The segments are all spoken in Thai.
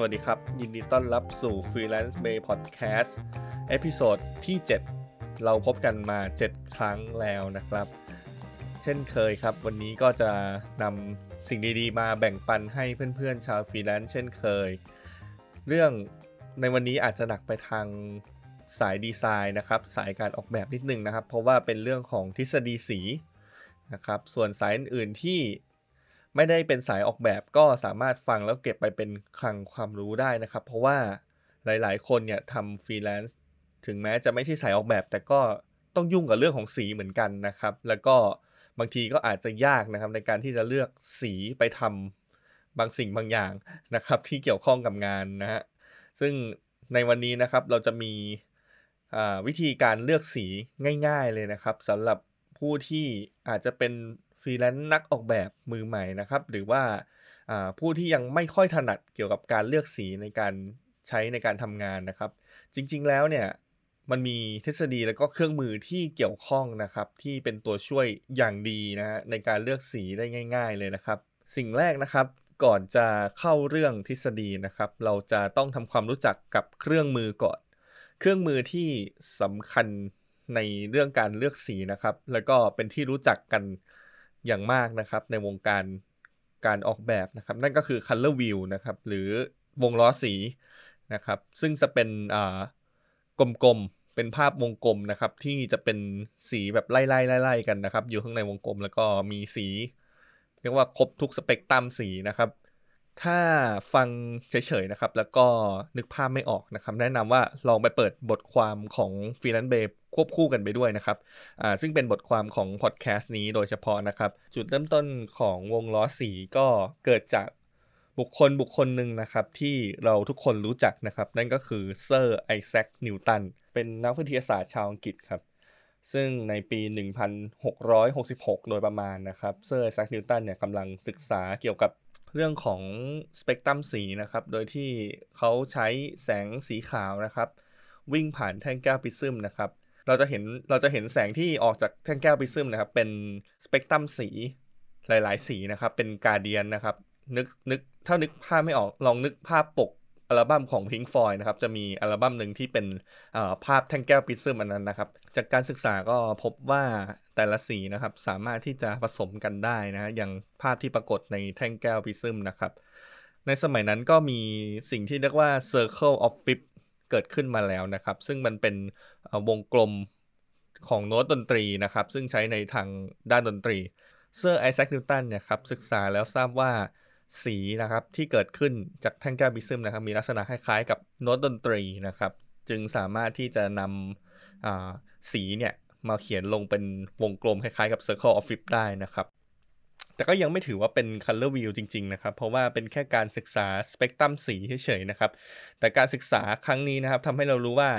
สวัสดีครับ ยินดีต้อนรับสู่ Freelance Bay Podcast episode ที่ 7 เราพบกันมา 7 ครั้งแล้วนะครับ เช่นเคยครับ วันนี้ก็จะนำสิ่งดีๆ มาแบ่งปันให้เพื่อนๆ ชาวฟรีแลนซ์เช่นเคย เรื่องในวันนี้อาจจะหนักไปทางสายดีไซน์นะครับ สายการออกแบบนิดนึงนะครับ เพราะว่าเป็นเรื่องของทฤษฎีสีนะครับ ส่วนสายอื่นๆที่ ไม่ได้เป็นสายออกแบบก็สามารถฟังแล้วเก็บไปเป็นคลังความรู้ได้นะครับ เพราะว่าหลาย ๆ คนเนี่ยทำฟรีแลนซ์ถึงแม้จะไม่ใช่สายออกแบบ แต่ก็ต้องยุ่งกับเรื่องของสีเหมือนกันนะครับ แล้วก็บางทีก็อาจจะยากนะครับในการที่จะเลือกสีไปทำบางสิ่งบางอย่างนะครับ ที่เกี่ยวข้องกับงานนะฮะซึ่งในวันนี้นะครับเราจะมีวิธีการเลือกสีง่าย ๆเลยนะครับสำหรับผู้ที่อาจจะเป็น ฟรีแลนซ์นักออกแบบมือใหม่นะครับ หรือว่าผู้ที่ยังไม่ค่อยถนัดเกี่ยวกับการเลือกสีในการใช้ในการทำงานนะครับ จริงๆแล้วเนี่ยมันมีทฤษฎีแล้วก็เครื่องมือที่เกี่ยวข้องนะครับ ที่เป็นตัวช่วยอย่างดีนะฮะในการเลือกสีได้ง่าย ๆ เลยนะครับ สิ่งแรกนะครับก่อนจะเข้าเรื่องทฤษฎีนะครับ เราจะต้องทำความรู้จักกับเครื่องมือก่อน เครื่องมือที่สำคัญในเรื่องการเลือกสีนะครับ แล้วก็เป็นที่รู้จักกัน อย่างมากนะครับ ในวงการการออกแบบนะครับ นั่นก็คือ color wheel นะครับ หรือวงล้อสีนะครับ ซึ่งจะเป็นกลมๆ เป็นภาพวงกลมนะครับ ที่จะเป็นสีแบบไล่ๆไล่ๆกันนะครับ อยู่ข้างในวงกลมแล้วก็มีสี เรียกว่าครบทุกสเปกตรัมสีนะครับ ถ้าฟังเฉยๆนะครับ แล้วก็นึกภาพไม่ออกนะครับ แนะนำว่าลองไปเปิดบทความของ Freelance Bay ควบคู่กันไปด้วยนะครับอ่าซึ่งเป็นบทความของพอดแคสต์นี้โดยเฉพาะนะครับ จุดเริ่มต้นของวงล้อสีก็เกิดจากบุคคลบุคคลหนึ่งนะครับ ที่เราทุกคนรู้จักนะครับ นั่นก็คือเซอร์ไอแซคนิวตันเป็นนักวิทยาศาสตร์ชาวอังกฤษครับซึ่งในปี 1666 โดยประมาณนะครับ เซอร์ไอแซคนิวตันเนี่ยกำลังศึกษาเกี่ยวกับ เรื่องของสเปกตรัมสีนะครับ โดยที่เขาใช้แสงสีขาวนะครับ วิ่งผ่านแท่งแก้วปิซึมนะครับ เราจะเห็นเราจะเห็นแสงที่ออกจากแท่งแก้วปิซึมนะครับ เป็นสเปกตรัมสีหลาย ๆ สีนะครับ เป็นกาเดียนนะครับ นึกนึกถ้านึกภาพไม่ออกลองนึกภาพปก อัลบั้มของ Pink Floyd นะครับ จะมีอัลบั้มหนึ่งที่เป็นภาพแท่งแก้วปิซึมอันนั้นนะครับ จากการศึกษาก็พบว่าแต่ละสีนะครับ สามารถที่จะผสมกันได้นะฮะอย่างภาพที่ปรากฏในแท่งแก้วปริซึมนะครับ ในสมัยนั้นก็มีสิ่งที่เรียกว่า Circle of Fifth เกิดขึ้นมาแล้วนะครับ ซึ่งมันเป็นวงกลมของโน้ตดนตรีนะครับ ซึ่งใช้ในทางด้านดนตรี เซอร์ไอแซคนิวตันเนี่ยครับศึกษาแล้วทราบว่า สีนะครับที่เกิดขึ้นจากแท่งแก้วปริซึมนะครับมีลักษณะคล้ายๆ กับโน้ตดนตรีนะครับ จึงสามารถที่จะนำสีเนี่ยมาเขียนลงเป็นวงกลมคล้ายๆกับ Circle of Fifth ได้นะครับ แต่ก็ยังไม่ถือว่าเป็น Color Wheel จริง ๆ นะครับ เพราะว่าเป็นแค่การศึกษาสเปกตรัมสีเฉยๆนะครับ แต่การศึกษาครั้งนี้นะครับทำให้เรารู้ว่า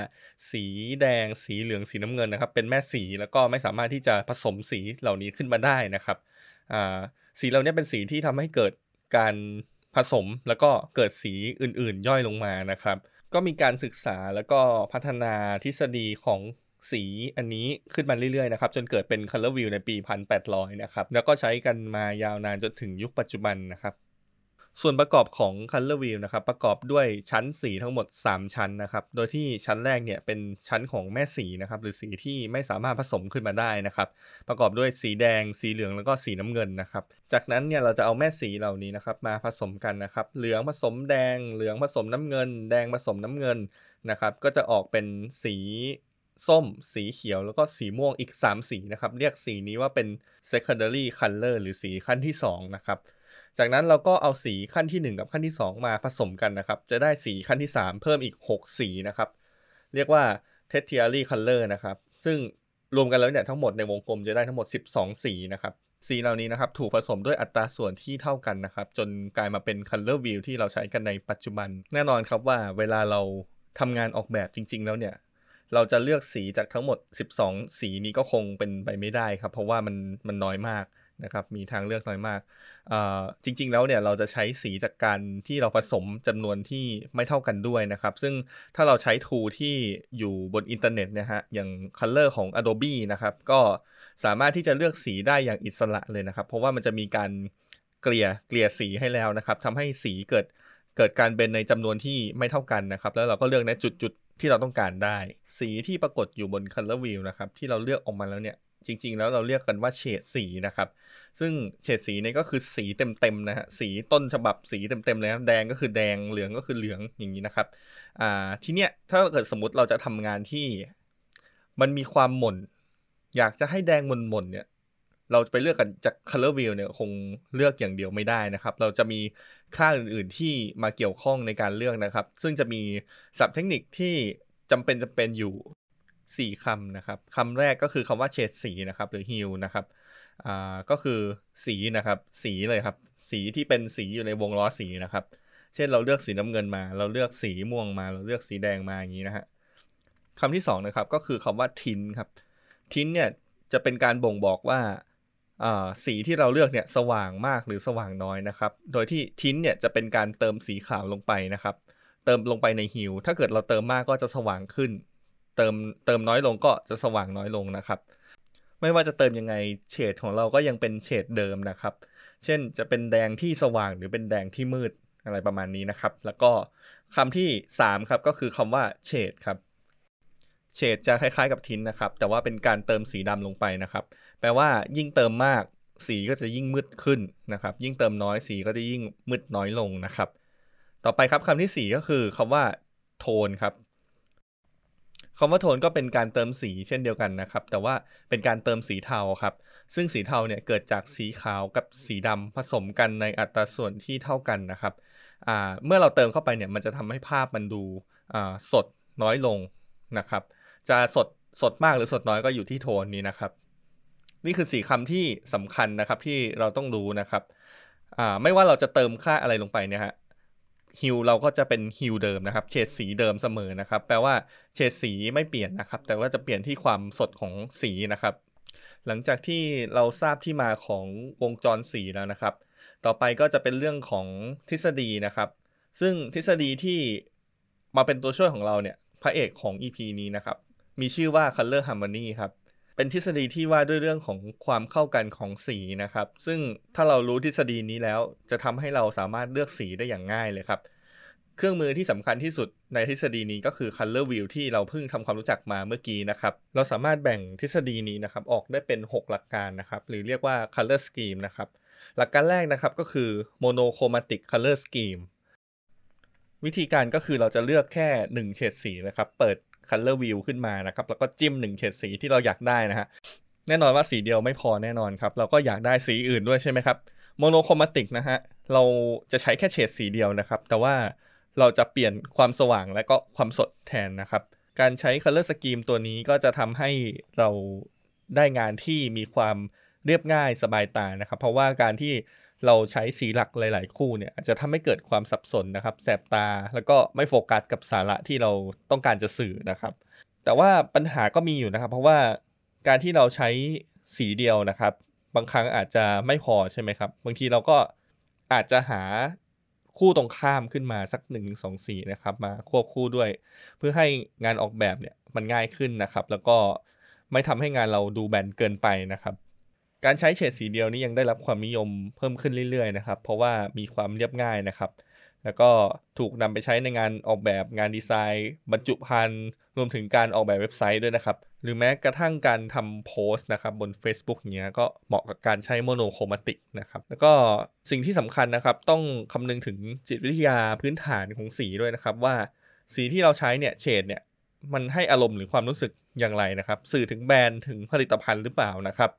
สีแดงสีเหลืองสีน้ำเงินนะครับ เป็นแม่สีแล้วก็ไม่สามารถที่จะผสมสีเหล่านี้ขึ้นมาได้นะครับสีเหล่านี้เป็นสีที่ทำให้เกิด การผสมแล้วก็เกิดสีอื่นๆย่อยลงมานะครับ ก็มีการศึกษาแล้วก็พัฒนาทฤษฎีของสีอันนี้ขึ้นมาเรื่อยๆนะครับจนเกิดเป็น Color View ในปี 1800 นะครับ แล้วก็ใช้กันมายาวนานจนถึงยุคปัจจุบันนะครับ ส่วนประกอบของ Color Wheel นะครับประกอบด้วยชั้นสีทั้งหมด 3 ชั้นนะครับ โดยที่ชั้นแรกเนี่ยเป็นชั้นของแม่สีนะครับหรือสีที่ไม่สามารถผสมขึ้นมาได้นะครับ ประกอบด้วยสีแดง สีเหลืองแล้วก็สีน้ำเงินนะครับ จากนั้นเนี่ยเราจะเอาแม่สีเหล่านี้นะครับมาผสมกันนะครับ เหลืองผสมแดง เหลืองผสมน้ำเงิน แดงผสมน้ำเงินนะครับก็จะออกเป็นสีส้ม สีเขียว แล้วก็สีม่วงอีก 3 สีนะครับ เรียกสีนี้ว่าเป็น secondary color หรือสีขั้นที่ 2 นะครับ จากนั้นเราก็เอาสีขั้นที่ 1 กับขั้นที่ 2 มาผสมกันนะครับ จะได้สีขั้นที่ 3 เพิ่มอีก 6 สีนะครับ เรียกว่า tertiary color นะครับ ซึ่งรวมกันแล้วเนี่ยทั้งหมดในวงกลมจะได้ทั้งหมด 12 สีนะครับ สีเหล่านี้นะครับถูกผสมด้วยอัตราส่วนที่เท่ากันนะครับ จนกลายมาเป็น color wheel ที่เราใช้กันในปัจจุบัน แน่นอนครับว่าเวลาเราทำงานออกแบบจริง ๆ แล้วเนี่ยเราจะเลือกสีจากทั้งหมด 12 สีนี้ก็คงเป็นไปไม่ได้ครับ เพราะว่ามันมันน้อยมาก นะครับมีทางเลือกน้อยมาก จริง ๆ แล้วเนี่ยเราจะใช้สีจากการที่เราผสมจำนวนที่ไม่เท่ากันด้วยนะครับ ซึ่งถ้าเราใช้ทูที่อยู่บนอินเทอร์เน็ตนะฮะอย่าง Color ของ Adobe นะครับ ก็สามารถที่จะเลือกสีได้อย่างอิสระเลยนะครับ เพราะว่ามันจะมีการเกลี่ยเกลี่ยสีให้แล้วนะครับทำให้สีเกิดเกิดการเบนในจำนวนที่ไม่เท่ากันนะครับ แล้วเราก็เลือกในจุดจุดที่เราต้องการได้ สีที่ปรากฏอยู่บน color wheel นะครับที่เราเลือกออกมาแล้วเนี่ย จริง ๆ แล้วเราเรียกกันว่าเฉดสีนะครับ ซึ่งเฉดสีนี่ก็คือสีเต็มๆนะฮะสีต้นฉบับสีเต็มๆเลยนะแดงก็คือแดงเหลืองก็คือเหลืองอย่างนี้นะครับอ่าทีเนี้ยถ้าเกิดสมมติเราจะทำงานที่มันมีความหม่น อยากจะให้แดงหม่นๆเนี่ยเราจะไปเลือกกันจาก color wheel เนี่ยคงเลือกอย่างเดียวไม่ได้นะครับ เราจะมีค่าอื่นๆที่มาเกี่ยวข้องในการเลือกนะครับ ซึ่งจะมีศัพท์เทคนิคที่จำเป็นจำเป็นอยู่ สี่คำนะครับคำแรกก็คือคำว่าเฉดสีนะครับ หรือฮิวนะครับอ่าก็คือสีนะครับ สีเลยครับ สีที่เป็นสีอยู่ในวงล้อสีนะครับ เช่นเราเลือกสีน้ำเงินมา เราเลือกสีม่วงมา เราเลือกสีแดงมาอย่างนี้นะฮะคำที่2นะครับก็คือคำว่าทินครับ ทินเนี่ยจะเป็นการบ่งบอกว่าสีที่เราเลือกเนี่ยสว่างมากหรือสว่างน้อยนะครับ โดยที่ทินเนี่ยจะเป็นการเติมสีขาวลงไปนะครับ เติมลงไปในฮิวถ้าเกิดเราเติมมากก็จะสว่างขึ้น เติมเติมน้อยลงก็จะสว่างน้อยลงนะครับ ไม่ว่าจะเติมยังไงเฉดของเราก็ยังเป็นเฉดเดิมนะครับ เช่นจะเป็นแดงที่สว่างหรือเป็นแดงที่มืดอะไรประมาณนี้นะครับ แล้วก็คำที่ 3 ครับก็คือคำว่าเฉดครับเฉดจะคล้ายๆกับทินนะครับ แต่ว่าเป็นการเติมสีดำลงไปนะครับ แปลว่ายิ่งเติมมากสีก็จะยิ่งมืดขึ้นนะครับ ยิ่งเติมน้อยสีก็จะยิ่งมืดน้อยลงนะครับ ต่อไปครับคำที่ 4 ก็คือคำว่าโทนครับ คำว่าโทนก็เป็นการเติมสีเช่นเดียวกันนะครับ แต่ว่าเป็นการเติมสีเทาครับ ซึ่งสีเทาเนี่ยเกิดจากสีขาวกับสีดำผสมกันในอัตราส่วนที่เท่ากันนะครับเมื่อเราเติมเข้าไปเนี่ยมันจะทำให้ภาพมันดูสดน้อยลงนะครับ จะสดสดมากหรือสดน้อยก็อยู่ที่โทนนี้นะครับ นี่คือสีคำที่สำคัญนะครับที่เราต้องรู้นะครับไม่ว่าเราจะเติมค่าอะไรลงไปเนี่ยฮะ ฮิวเราก็จะเป็นฮิวเดิมนะครับ เฉดสีเดิมเสมอนะครับ แปลว่าเฉดสีไม่เปลี่ยนนะครับ แต่ว่าจะเปลี่ยนที่ความสดของสีนะครับ หลังจากที่เราทราบที่มาของวงจรสีแล้วนะครับ ต่อไปก็จะเป็นเรื่องของทฤษฎีนะครับ ซึ่งทฤษฎีที่มาเป็นตัวช่วยของเราเนี่ย พระเอกของ EP นี้นะครับ มีชื่อว่า Color Harmony ครับ เป็นทฤษฎีที่ว่าด้วยเรื่องของความเข้ากันของสีนะครับ ซึ่งถ้าเรารู้ทฤษฎีนี้แล้ว จะทำให้เราสามารถเลือกสีได้อย่างง่ายเลยครับ เครื่องมือที่สำคัญที่สุดในทฤษฎีนี้ก็คือ color wheel ที่เราเพิ่งทำความรู้จักมาเมื่อกี้นะครับ เราสามารถแบ่งทฤษฎีนี้นะครับ ออกได้เป็น 6 หลักการนะครับ หรือเรียกว่า color scheme นะครับ หลักการแรกนะครับก็คือ monochromatic color scheme วิธีการก็คือเราจะเลือกแค่ 1 เฉดสีนะครับ เปิด color view ขึ้นมานะครับ แล้วก็จิ้ม1เฉดสีที่เราอยากได้นะฮะแน่นอนว่าสีเดียวไม่พอแน่นอนครับ เราก็อยากได้สีอื่นด้วยใช่ไหมครับโมโนโครมาติกนะฮะเราจะใช้แค่เฉดสีเดียวนะครับ แต่ว่าเราจะเปลี่ยนความสว่างและก็ความสดแทนนะครับ การใช้ color scheme ตัวนี้ก็จะทำให้เราได้งานที่มีความเรียบง่ายสบายตานะครับ เพราะว่าการที่ เราใช้สีหลักหลาย ๆ คู่เนี่ยอาจจะทำให้เกิดความสับสนนะครับ แสบตาแล้วก็ไม่โฟกัสกับสาระที่เราต้องการจะสื่อนะครับ แต่ว่าปัญหาก็มีอยู่นะครับ เพราะว่าการที่เราใช้สีเดียวนะครับ บางครั้งอาจจะไม่พอใช่ไหมครับ บางทีเราก็อาจจะหาคู่ตรงข้ามขึ้นมาสัก1นถึงสสีนะครับ มาควบคู่ด้วย เพื่อให้งานออกแบบเนี่ยมันง่ายขึ้นนะครับ แล้วก็ไม่ทำให้งานเราดูแบนเกินไปนะครับ การใช้เฉดสีเดียวนี้ยังได้รับความนิยมเพิ่มขึ้นเรื่อยๆนะครับ เพราะว่ามีความเรียบง่ายนะครับ แล้วก็ถูกนำไปใช้ในงานออกแบบงานดีไซน์ บรรจุภัณฑ์รวมถึงการออกแบบเว็บไซต์ด้วยนะครับ หรือแม้กระทั่งการทำโพสต์นะครับบน Facebook เนี้ยก็เหมาะกับการใช้โมโนโครมาติกนะครับแล้วก็สิ่งที่สำคัญนะครับ ต้องคำนึงถึงจิตวิทยาพื้นฐานของสีด้วยนะครับ ว่าสีที่เราใช้เนี่ยเฉดเนี่ยมันให้อารมณ์หรือความรู้สึกอย่างไรนะครับ สื่อถึงแบรนด์ถึงผลิตภัณฑ์หรือเปล่านะครับ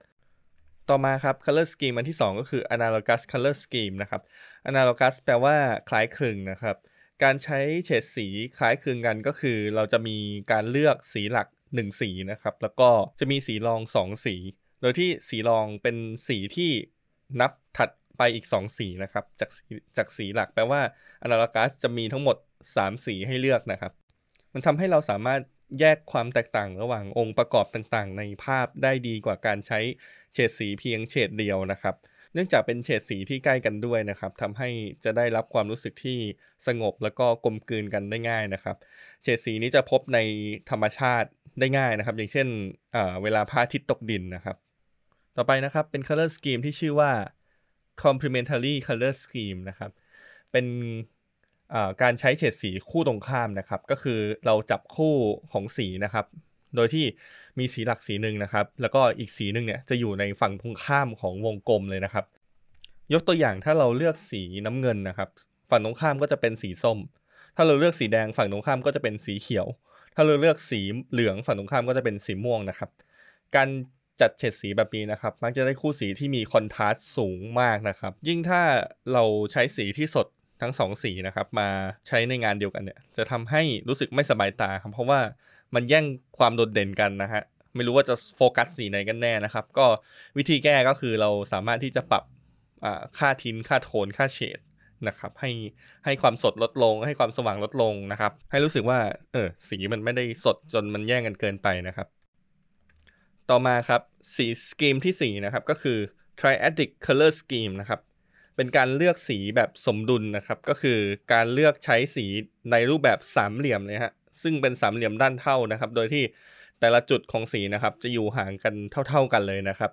ต่อมาครับ color scheme อันที่ 2 ก็คือ analogous color scheme นะครับ analogous แปลว่าคล้ายคลึงนะครับ การใช้เฉดสีคล้ายคลึงกันก็คือ เราจะมีการเลือกสีหลัก 1 สีนะครับ แล้วก็จะมีสีรอง 2 สี โดยที่สีรองเป็นสีที่นับถัดไปอีก 2 สีนะครับ จากจากสีหลักแปลว่า analogous จะมีทั้งหมด 3 สีให้เลือกนะครับ มันทำให้เราสามารถแยกความแตกต่างระหว่างองค์ประกอบต่างๆ ในภาพได้ดีกว่าการใช้ เฉดสีเพียงเฉดเดียวนะครับ เนื่องจากเป็นเฉดสีที่ใกล้กันด้วยนะครับทำให้จะได้รับความรู้สึกที่สงบแล้วก็กลมกลืนกันได้ง่ายนะครับ เฉดสีนี้จะพบในธรรมชาติได้ง่ายนะครับ อย่างเช่นเวลาพระอาทิตย์ตกดินนะครับ ต่อไปนะครับเป็น color scheme ที่ชื่อว่า complementary color scheme นะครับ เป็นการใช้เฉดสีคู่ตรงข้ามนะครับ ก็คือเราจับคู่ของสีนะครับ โดยที่มีสีหลักสีหนึ่งนะครับ แล้วก็อีกสีหนึ่งเนี่ยจะอยู่ในฝั่งตรงข้ามของวงกลมเลยนะครับ ยกตัวอย่างถ้าเราเลือกสีน้ำเงินนะครับ ฝั่งตรงข้ามก็จะเป็นสีส้ม ถ้าเราเลือกสีแดงฝั่งตรงข้ามก็จะเป็นสีเขียว ถ้าเราเลือกสีเหลืองฝั่งตรงข้ามก็จะเป็นสีม่วงนะครับ การจัดเฉดสีแบบนี้นะครับมักจะได้คู่สีที่มีคอนทราสต์สูงมากนะครับ ยิ่งถ้าเราใช้สีที่สดทั้งสองสีนะครับมาใช้ในงานเดียวกันเนี่ยจะทำให้รู้สึกไม่สบายตาครับเพราะว่า มันแย่งความโดดเด่นกันนะฮะไม่รู้ว่าจะโฟกัสสีไหนกันแน่นะครับ ก็วิธีแก้ก็คือเราสามารถที่จะปรับค่าทินค่าโทนค่าเฉดนะครับให้ให้ความสดลดลง ให้ความสว่างลดลงนะครับ ให้รู้สึกว่าเออสีมันไม่ได้สดจนมันแย่งกันเกินไปนะครับ ต่อมาครับสีสกีมที่4นะครับก็คือ triadic color scheme นะครับเป็นการเลือกสีแบบสมดุลนะครับ ก็คือการเลือกใช้สีในรูปแบบสามเหลี่ยมเลยฮะ ซึ่งเป็นสามเหลี่ยมด้านเท่านะครับ โดยที่แต่ละจุดของสีนะครับ จะอยู่ห่างกันเท่า ๆกันเลยนะครับ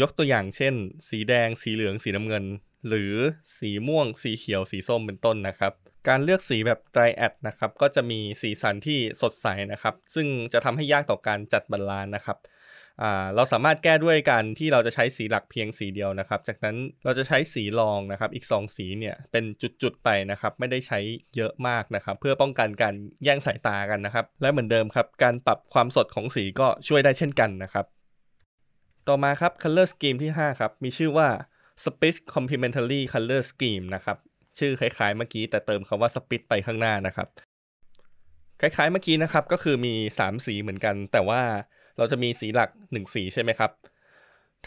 ยกตัวอย่างเช่น สีแดง สีเหลือง สีน้ำเงิน หรือสีม่วง สีเขียว สีส้มเป็นต้นนะครับการเลือกสีแบบไตรแอดนะครับก็จะมีสีสันที่สดใสนะครับ ซึ่งจะทำให้ยากต่อการจัดบรรลานนะครับ เราสามารถแก้ด้วยการที่เราจะใช้สีหลักเพียงสีเดียวนะครับ จากนั้นเราจะใช้สีรองนะครับ อีก 2 สีเนี่ยเป็นจุดๆไปนะครับ ไม่ได้ใช้เยอะมากนะครับ เพื่อป้องกันการแย่งสายตากันนะครับ และเหมือนเดิมครับ การปรับความสดของสีก็ช่วยได้เช่นกันนะครับ ต่อมาครับ color scheme ที่ 5 ครับ มีชื่อว่า split complementary color scheme นะครับ ชื่อคล้ายๆเมื่อกี้แต่เติมคำว่า split ไปข้างหน้านะครับ คล้ายๆเมื่อกี้นะครับก็คือมี 3 สีเหมือนกัน แต่ว่า เราจะมีสีหลัก 1 สีใช่ไหมครับ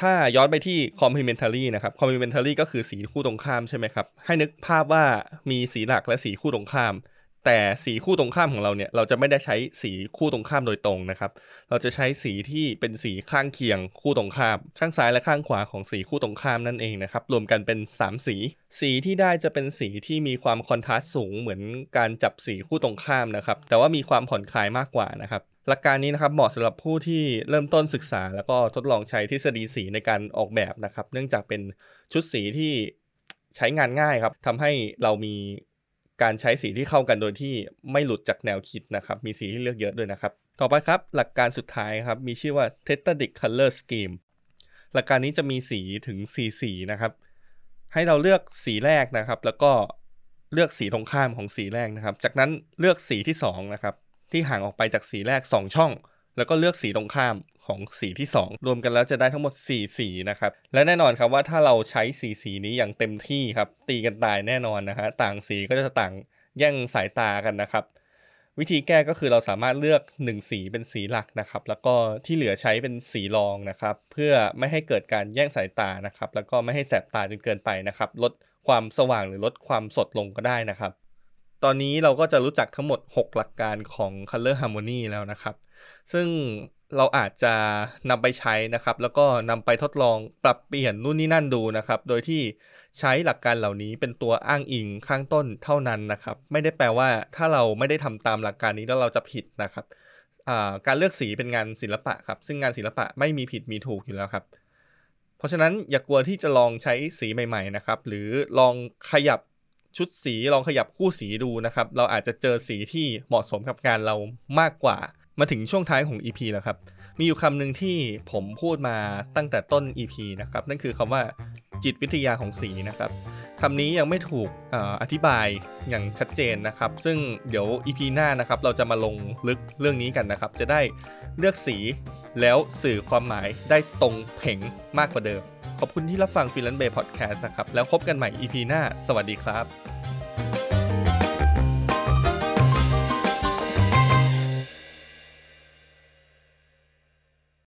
ถ้าย้อนไปที่ complementary นะครับ complementary ก็คือสีคู่ตรงข้ามใช่ไหมครับ ให้นึกภาพว่ามีสีหลักและสีคู่ตรงข้าม แต่สีคู่ตรงข้ามของเราเนี่ย เราจะไม่ได้ใช้สีคู่ตรงข้ามโดยตรงนะครับ เราจะใช้สีที่เป็นสีข้างเคียงคู่ตรงข้าม ข้างซ้ายและข้างขวาของสีคู่ตรงข้ามนั่นเองนะครับ รวมกันเป็น 3 สี สีที่ได้จะเป็นสีที่มีความคอนทราสต์สูงเหมือนการจับสีคู่ตรงข้ามนะครับ แต่ว่ามีความผ่อนคลายมากกว่านะครับ หลักการนี้นะครับเหมาะสำหรับผู้ที่เริ่มต้นศึกษา แล้วก็ทดลองใช้ทฤษฎีสีในการออกแบบนะครับ เนื่องจากเป็นชุดสีที่ใช้งานง่ายครับทำให้เรามีการใช้สีที่เข้ากันโดยที่ไม่หลุดจากแนวคิดนะครับ มีสีที่เลือกเยอะด้วยนะครับ ต่อไปครับ หลักการสุดท้ายครับ มีชื่อว่า Tetradic Color Scheme หลักการนี้จะมีสีถึง 4 สีนะครับ ให้เราเลือกสีแรกนะครับ แล้วก็เลือกสีตรงข้ามของสีแรกนะครับ จากนั้นเลือกสีที่2นะครับ ที่ห่างออกไปจากสีแรก 2 ช่อง แล้วก็เลือกสีตรงข้ามของสีที่ 2 รวมกันแล้วจะได้ทั้งหมด 4 สีนะครับ และแน่นอนครับว่าถ้าเราใช้สีสีนี้อย่างเต็มที่ครับ ตีกันตายแน่นอนนะฮะต่างสีก็จะต่างแย่งสายตากันนะครับวิธีแก้ก็คือเราสามารถเลือก 1 สีเป็นสีหลักนะครับ แล้วก็ที่เหลือใช้เป็นสีรองนะครับ เพื่อไม่ให้เกิดการแย่งสายตานะครับ แล้วก็ไม่ให้แสบตาจนเกินไปนะครับ ลดความสว่างหรือลดความสดลงก็ได้นะครับ ตอนนี้เราก็จะรู้จักทั้งหมด 6 หลักการของ Color Harmony แล้วนะครับ ซึ่งเราอาจจะนำไปใช้นะครับ แล้วก็นำไปทดลองปรับเปลี่ยนนู่นนี่นั่นดูนะครับ โดยที่ใช้หลักการเหล่านี้เป็นตัวอ้างอิงข้างต้นเท่านั้นนะครับ ไม่ได้แปลว่าถ้าเราไม่ได้ทำตามหลักการนี้แล้วเราจะผิดนะครับการเลือกสีเป็นงานศิลปะครับ ซึ่งงานศิลปะไม่มีผิดมีถูกอยู่แล้วครับ เพราะฉะนั้นอย่ากลัวที่จะลองใช้สีใหม่ ๆ นะครับ หรือลองขยับ ชุดสีลองขยับคู่สีดูนะครับ เราอาจจะเจอสีที่เหมาะสมกับงานเรามากกว่า มาถึงช่วงท้ายของ EP แล้วครับ มีอยู่คำหนึ่งที่ผมพูดมาตั้งแต่ต้น EP นะครับ นั่นคือคำว่าจิตวิทยาของสีนะครับคำนี้ยังไม่ถูกออธิบายอย่างชัดเจนนะครับ ซึ่งเดี๋ยว EP หน้านะครับ เราจะมาลงลึกเรื่องนี้กันนะครับ จะได้เลือกสีแล้วสื่อความหมายได้ตรงเพ่งมากกว่าเดิม ขอบคุณที่รับฟังฟิลันเบย์พอดแคสต์นะครับ แล้วพบกันใหม่ EP หน้า สวัสดีครับ